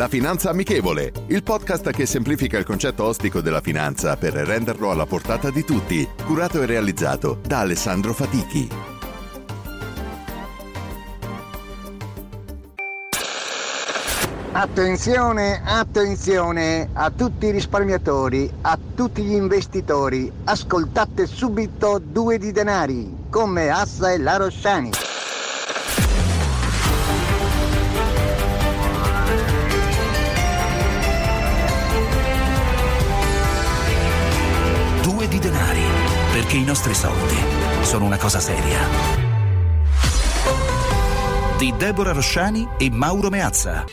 La Finanza Amichevole, il podcast che semplifica il concetto ostico della finanza per renderlo alla portata di tutti, curato e realizzato da Alessandro Fatichi. Attenzione, attenzione a tutti i risparmiatori, a tutti gli investitori. Ascoltate subito due di denari, come Assa e la Rossani. Perché i nostri soldi sono una cosa seria. Di Deborah Rosciani e Mauro Meazza.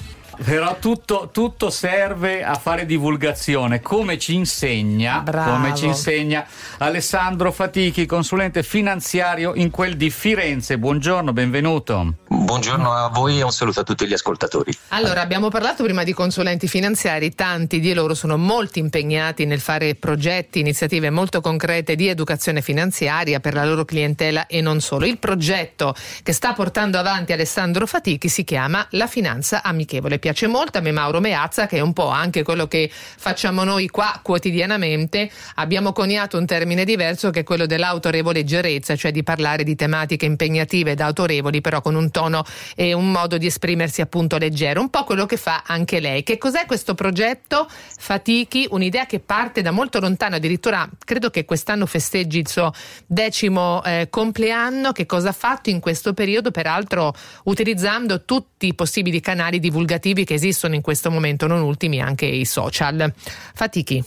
Però tutto, tutto, serve a fare divulgazione, come ci insegna, come ci insegna Alessandro Fatichi, consulente finanziario in quel di Firenze. Buongiorno, benvenuto. Buongiorno a voi e un saluto a tutti gli ascoltatori. Allora, abbiamo parlato prima di consulenti finanziari, tanti di loro sono molto impegnati nel fare progetti, iniziative molto concrete di educazione finanziaria per la loro clientela e non solo. Il progetto che sta portando avanti Alessandro Fatichi si chiama La Finanza Amichevole piace molto a me Mauro Meazza che è un po' anche quello che facciamo noi qua quotidianamente. Abbiamo coniato un termine diverso che è quello dell'autorevoleggerezza cioè di parlare di tematiche impegnative ed autorevoli però con un tono e un modo di esprimersi appunto leggero. Un po' quello che fa anche lei. Che cos'è questo progetto? Fatichi un'idea che parte da molto lontano addirittura credo che quest'anno festeggi il suo decimo eh, compleanno. Che cosa ha fatto in questo periodo? Peraltro utilizzando tutti i possibili canali divulgativi che esistono in questo momento, non ultimi anche i social. Fatichi.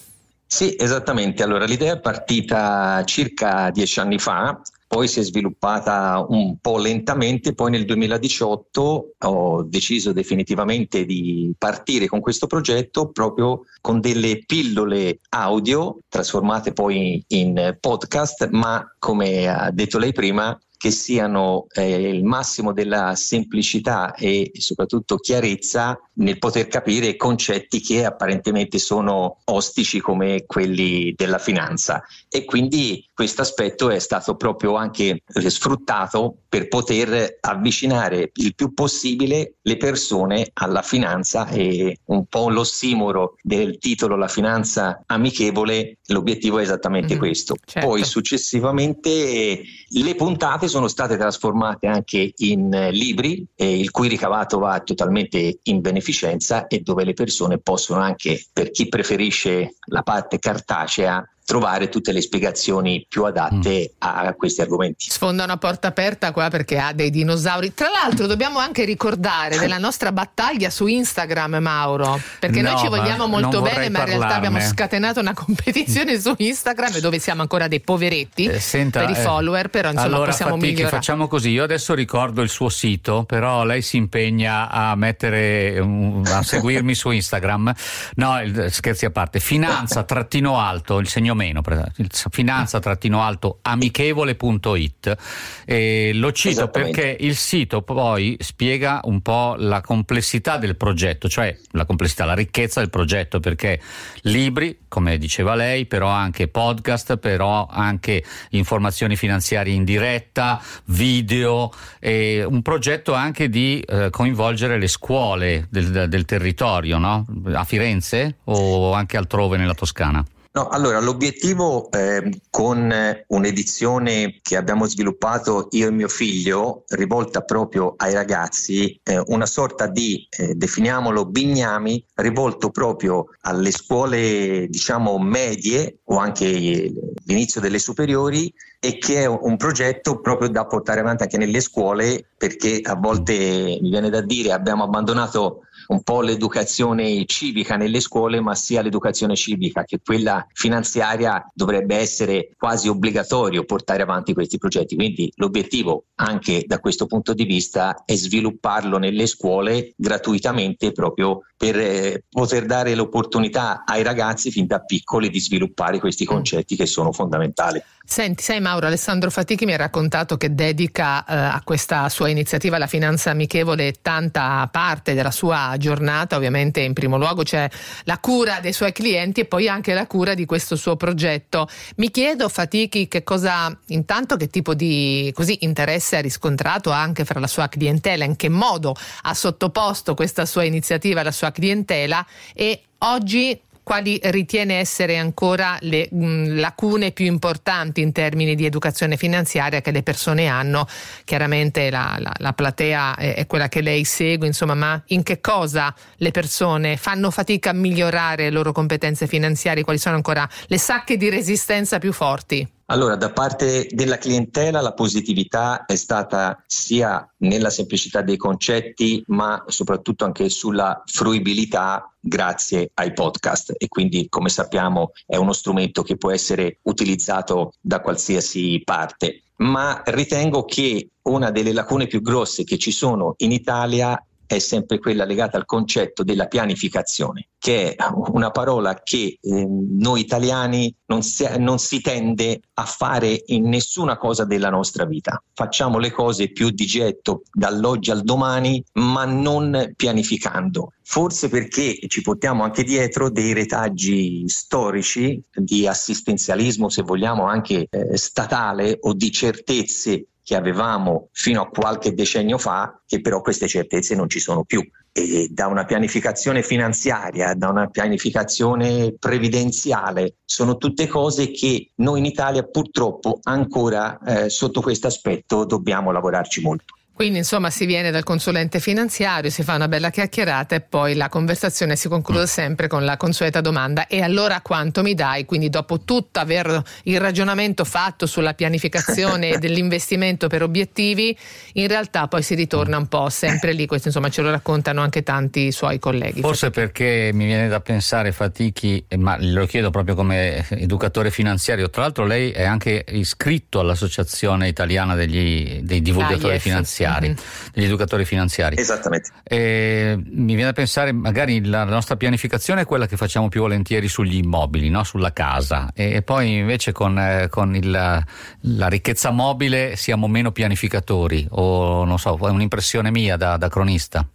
Sì, esattamente. Allora, l'idea è partita circa dieci anni fa, poi si è sviluppata un po' lentamente, poi nel 2018 ho deciso definitivamente di partire con questo progetto proprio con delle pillole audio trasformate poi in podcast, ma come ha detto lei prima, che siano eh, il massimo della semplicità e soprattutto chiarezza nel poter capire concetti che apparentemente sono ostici come quelli della finanza e quindi questo aspetto è stato proprio anche sfruttato per poter avvicinare il più possibile le persone alla finanza e un po' l'ossimoro del titolo La finanza amichevole, l'obiettivo è esattamente mm, questo. Certo. Poi successivamente le puntate sono state trasformate anche in libri, eh, il cui ricavato va totalmente in beneficenza e dove le persone possono anche, per chi preferisce la parte cartacea, trovare tutte le spiegazioni più adatte mm. a questi argomenti. Sfonda una porta aperta qua perché ha dei dinosauri. Tra l'altro dobbiamo anche ricordare della nostra battaglia su Instagram, Mauro, perché no, noi ci vogliamo molto bene, ma in realtà abbiamo scatenato una competizione su Instagram dove siamo ancora dei poveretti Eh, senta, per i eh, follower, però insomma allora, possiamo Fatichi, migliorare. facciamo così. Io adesso ricordo il suo sito, però lei si impegna a mettere a seguirmi su Instagram. No, scherzi a parte. Finanza trattino alto, il segno meno, pre- il- finanza trattino alto amichevole.it. E lo cito perché il sito poi spiega un po' la complessità del progetto, cioè la complessità, la ricchezza del progetto, perché libri, come diceva lei, però anche podcast, però anche informazioni finanziarie in diretta, video, e un progetto anche di eh, coinvolgere le scuole del, del territorio, no? A Firenze o anche altrove nella Toscana. No, allora l'obiettivo eh, con un'edizione che abbiamo sviluppato io e mio figlio, rivolta proprio ai ragazzi, eh, una sorta di, eh, definiamolo, bignami, rivolto proprio alle scuole, diciamo, medie o anche eh, l'inizio delle superiori e che è un progetto proprio da portare avanti anche nelle scuole perché a volte mi viene da dire abbiamo abbandonato un po' l'educazione civica nelle scuole, ma sia l'educazione civica che quella finanziaria dovrebbe essere quasi obbligatorio portare avanti questi progetti. Quindi l'obiettivo anche da questo punto di vista è svilupparlo nelle scuole gratuitamente proprio per eh, poter dare l'opportunità ai ragazzi fin da piccoli di sviluppare questi concetti che sono fondamentali. Senti, sai Mauro, Alessandro Fatichi mi ha raccontato che dedica eh, a questa sua iniziativa, la finanza amichevole, tanta parte della sua giornata, ovviamente in primo luogo c'è la cura dei suoi clienti e poi anche la cura di questo suo progetto. Mi chiedo Fatichi che cosa, intanto che tipo di così, interesse ha riscontrato anche fra la sua clientela, in che modo ha sottoposto questa sua iniziativa alla sua clientela e oggi quali ritiene essere ancora le mh, mm, lacune più importanti in termini di educazione finanziaria che le persone hanno. Chiaramente la, la, la platea è, è, quella che lei segue, insomma, ma in che cosa le persone fanno fatica a migliorare le loro competenze finanziarie? Quali sono ancora le sacche di resistenza più forti? Allora, da parte della clientela la positività è stata sia nella semplicità dei concetti, ma soprattutto anche sulla fruibilità grazie ai podcast e quindi come sappiamo è uno strumento che può essere utilizzato da qualsiasi parte. Ma ritengo che una delle lacune più grosse che ci sono in Italia è sempre quella legata al concetto della pianificazione, che è una parola che eh, noi italiani non si, non si tende a fare in nessuna cosa della nostra vita. Facciamo le cose più di getto dall'oggi al domani, ma non pianificando. Forse perché ci portiamo anche dietro dei retaggi storici di assistenzialismo, se vogliamo anche eh, statale o di certezze che avevamo fino a qualche decennio fa, che però queste certezze non ci sono più. E da una pianificazione finanziaria, da una pianificazione previdenziale, sono tutte cose che noi in Italia purtroppo ancora eh, sotto questo aspetto dobbiamo lavorarci molto. Quindi insomma si viene dal consulente finanziario, si fa una bella chiacchierata e poi la conversazione si conclude mm. sempre con la consueta domanda e allora quanto mi dai? Quindi dopo tutto aver il ragionamento fatto sulla pianificazione dell'investimento per obiettivi, in realtà poi si ritorna un po' sempre lì, questo insomma ce lo raccontano anche tanti suoi colleghi. Forse perché mi viene da pensare Fatichi, ma lo chiedo proprio come educatore finanziario, tra l'altro lei è anche iscritto all'Associazione Italiana degli, dei divulgatori ah, finanziari finanziari, mm-hmm. degli educatori finanziari. Esattamente. E mi viene da pensare, magari la nostra pianificazione è quella che facciamo più volentieri sugli immobili, no? sulla casa, e poi invece con, eh, con il, la ricchezza mobile siamo meno pianificatori, o non so, è un'impressione mia da, da cronista.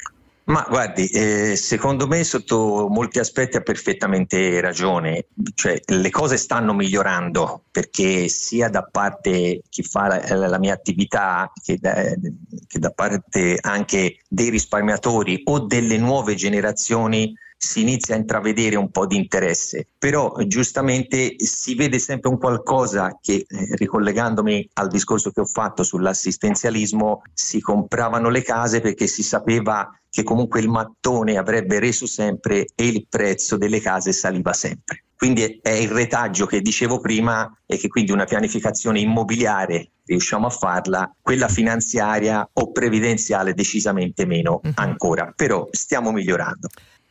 Ma guardi, eh, secondo me sotto molti aspetti ha perfettamente ragione, cioè le cose stanno migliorando perché sia da parte chi fa la, la mia attività che da, che da parte anche dei risparmiatori o delle nuove generazioni si inizia a intravedere un po' di interesse, però giustamente si vede sempre un qualcosa che, eh, ricollegandomi al discorso che ho fatto sull'assistenzialismo, si compravano le case perché si sapeva che comunque il mattone avrebbe reso sempre e il prezzo delle case saliva sempre. Quindi è il retaggio che dicevo prima e che quindi una pianificazione immobiliare riusciamo a farla, quella finanziaria o previdenziale decisamente meno mhm. ancora, però stiamo migliorando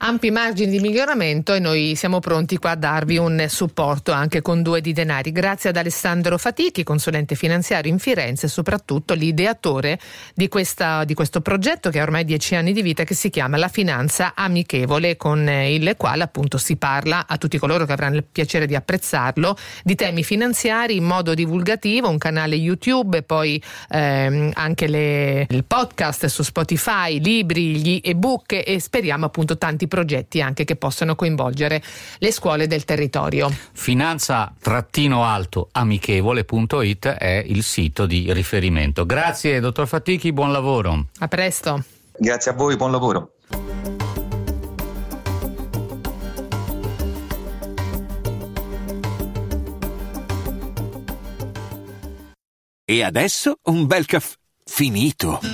ampi margini di miglioramento e noi siamo pronti qua a darvi un supporto anche con due di denari. Grazie ad Alessandro Fatichi, consulente finanziario in Firenze e soprattutto l'ideatore di, questa, di questo progetto che ha ormai dieci anni di vita che si chiama La Finanza Amichevole con il quale appunto si parla a tutti coloro che avranno il piacere di apprezzarlo di temi finanziari in modo divulgativo, un canale YouTube e poi ehm, anche le, il podcast su Spotify, libri, gli ebook e speriamo appunto tanti progetti anche che possano coinvolgere le scuole del territorio. Finanza-alto-amichevole.it è il sito di riferimento. Grazie dottor Fatichi, buon lavoro. A presto. Grazie a voi, buon lavoro. E adesso un bel caffè finito.